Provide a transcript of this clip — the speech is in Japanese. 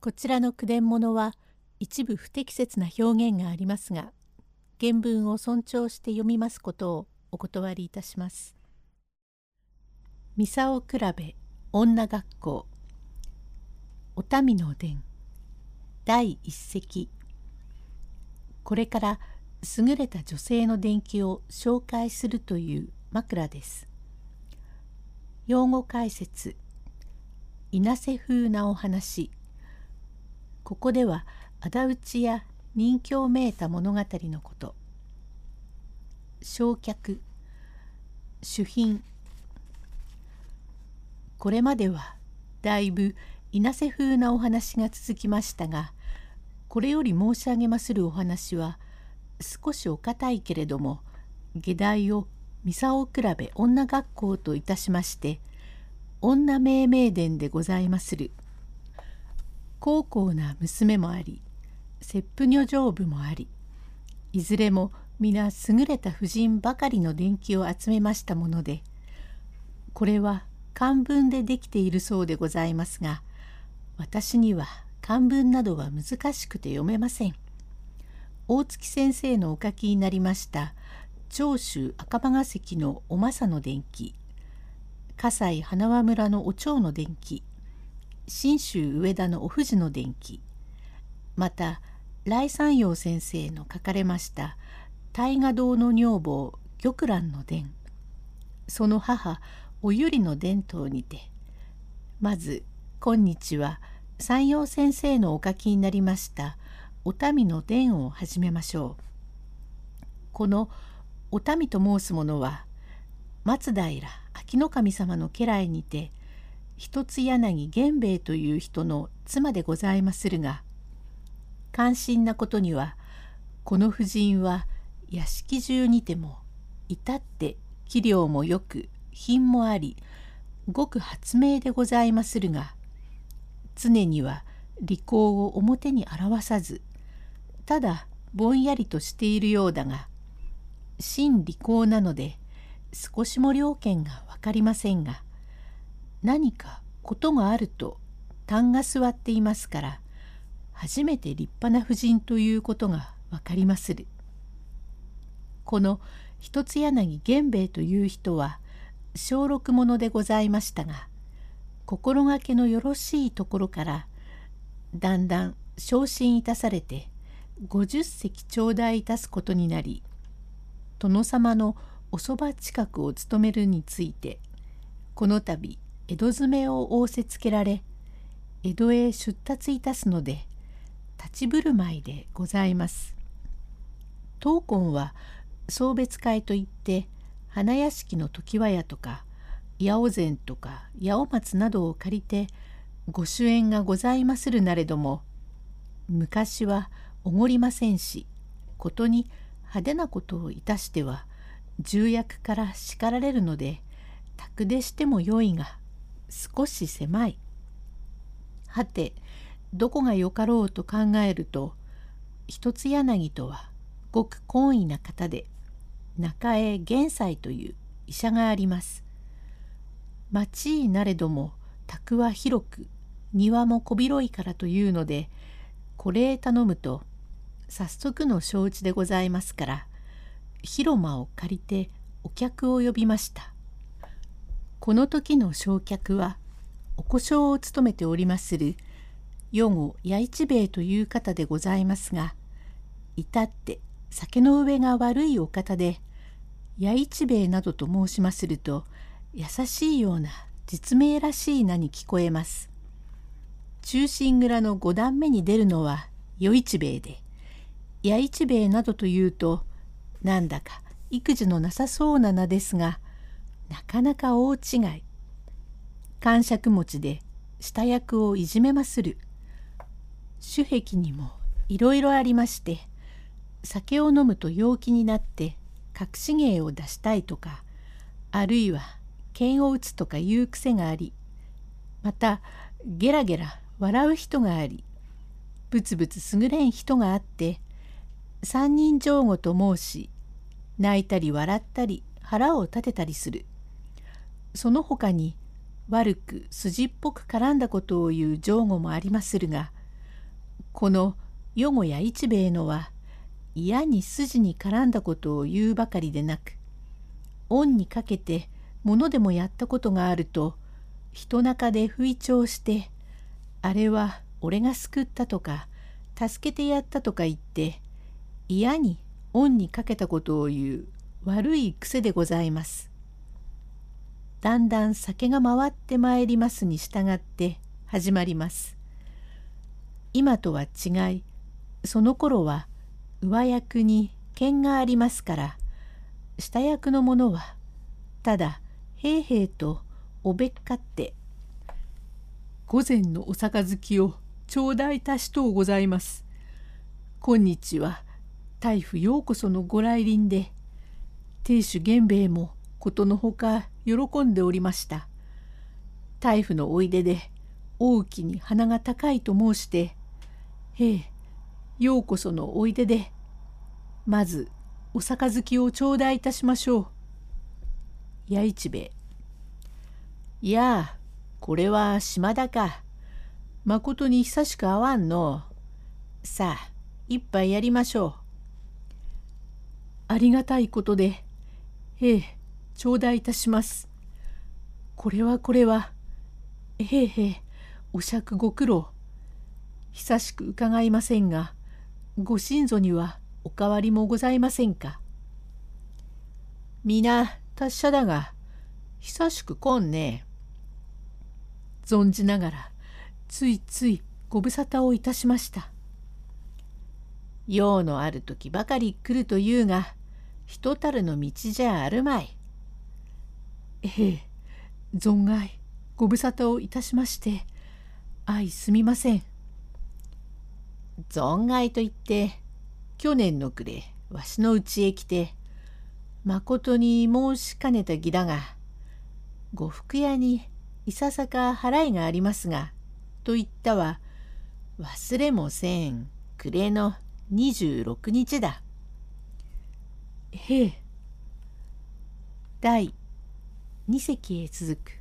こちらの句伝物は一部不適切な表現がありますが原文を尊重して読みますことをお断りいたします。三竿比べ女学校。お民の伝。第一席。これから優れた女性の伝記を紹介するという枕です。用語解説。稲瀬風なお話。ここでは仇討ちや人気をめいた物語のこと焼却主品これまではだいぶ稲瀬風なお話が続きましたがこれより申し上げまするお話は少しお堅いけれども下題を三竿比べ女学校といたしまして女命名伝でございまする。高校な娘もあり切符女丈夫もありいずれも皆優れた婦人ばかりの伝記を集めましたものでこれは漢文でできているそうでございますが私には漢文などは難しくて読めません。大月先生のお書きになりました長州赤羽関のお政の伝記葛西花輪村のお蝶の伝記信州上田のお藤の伝記。また来山陽先生の書かれました大河堂の女房玉蘭の伝。その母おゆりの伝統にて。まず今日は山陽先生のお書きになりましたお民の伝を始めましょう。このお民と申すものは松平秋の神様の家来にて一つ柳源兵衛という人の妻でございまするが関心なことにはこの婦人は屋敷中にても至って器量もよく品もありごく発明でございまするが常には利口を表に表さずただぼんやりとしているようだが真利口なので少しも了見が分かりませんが何かことがあると痰が座っていますから初めて立派な婦人ということが分かりまする。この一つ柳源兵衛という人は小六者でございましたが心がけのよろしいところからだんだん昇進いたされて50席頂戴いたすことになり殿様のおそば近くを務めるについてこの度江戸詰めを仰せつけられ江戸へ出立いたすので立ち振る舞いでございます。当婚は送別会といって花屋敷の常盤屋とか八百膳とか八百松などを借りてご主演がございまするなれども昔はおごりませんしことに派手なことをいたしては重役から叱られるので宅でしてもよいが少し狭い。はてどこがよかろうと考えると一つ柳とはごく懇意な方で中江玄斎という医者があります。町いなれども宅は広く庭も小広いからというのでこれへ頼むと早速の承知でございますから広間を借りてお客を呼びました。この時の焼却はお故障を務めておりまする余後八一兵衛という方でございますが至って酒の上が悪いお方で八一兵衛などと申しますると優しいような実名らしい名に聞こえます。中心蔵の五段目に出るのは与一兵衛で八一兵衛などというとなんだか育児のなさそうな名ですがなかなか大違い。感触持ちで下役をいじめまする。主壁にもいろいろありまして酒を飲むと陽気になって隠し芸を出したいとかあるいは剣を打つとかいう癖がありまたゲラゲラ笑う人がありブツブツすぐれん人があって三人上語と申し泣いたり笑ったり腹を立てたりするその他に悪く筋っぽく絡んだことを言う上語もありまするがこの予後や一兵衛のは嫌に筋に絡んだことを言うばかりでなく恩にかけて物でもやったことがあると人中で吹聴してあれは俺が救ったとか助けてやったとか言って嫌に恩にかけたことを言う悪い癖でございます。だんだん酒が回ってまいりますに従って始まります。今とは違いその頃は上役に剣がありますから下役の者はただ平々とおべっかって午前のお杯を頂戴たしとうございます。今日は大夫ようこそのご来臨で亭主源兵衛もことのほか喜んでおりました。大夫のおいでで大きに鼻が高いと申して「へえようこそのおいででまずお杯を頂戴いたしましょう。や一兵衛いやこれは島田か。まことに久しく会わんの。さあ一杯やりましょう。ありがたいことで、ええ、頂戴いたします。これはこれは、ええへ、お酌ご苦労。久しく伺いませんが、ご親祖にはお変わりもございませんか。皆達者だが、久しく来んね存じながら、ついついご無沙汰をいたしました。用のある時ばかり来るというが、人たるの道じゃあるまい。ええ、存外ご無沙汰をいたしまして、相すみません。存外と言って、去年の暮れ、わしのうちへ来て、まことに申しかねた儀だが、呉服屋にいささか払いがありますが、と言ったは、忘れもせん、暮れの26日だ。へえ。第2隻へ続く。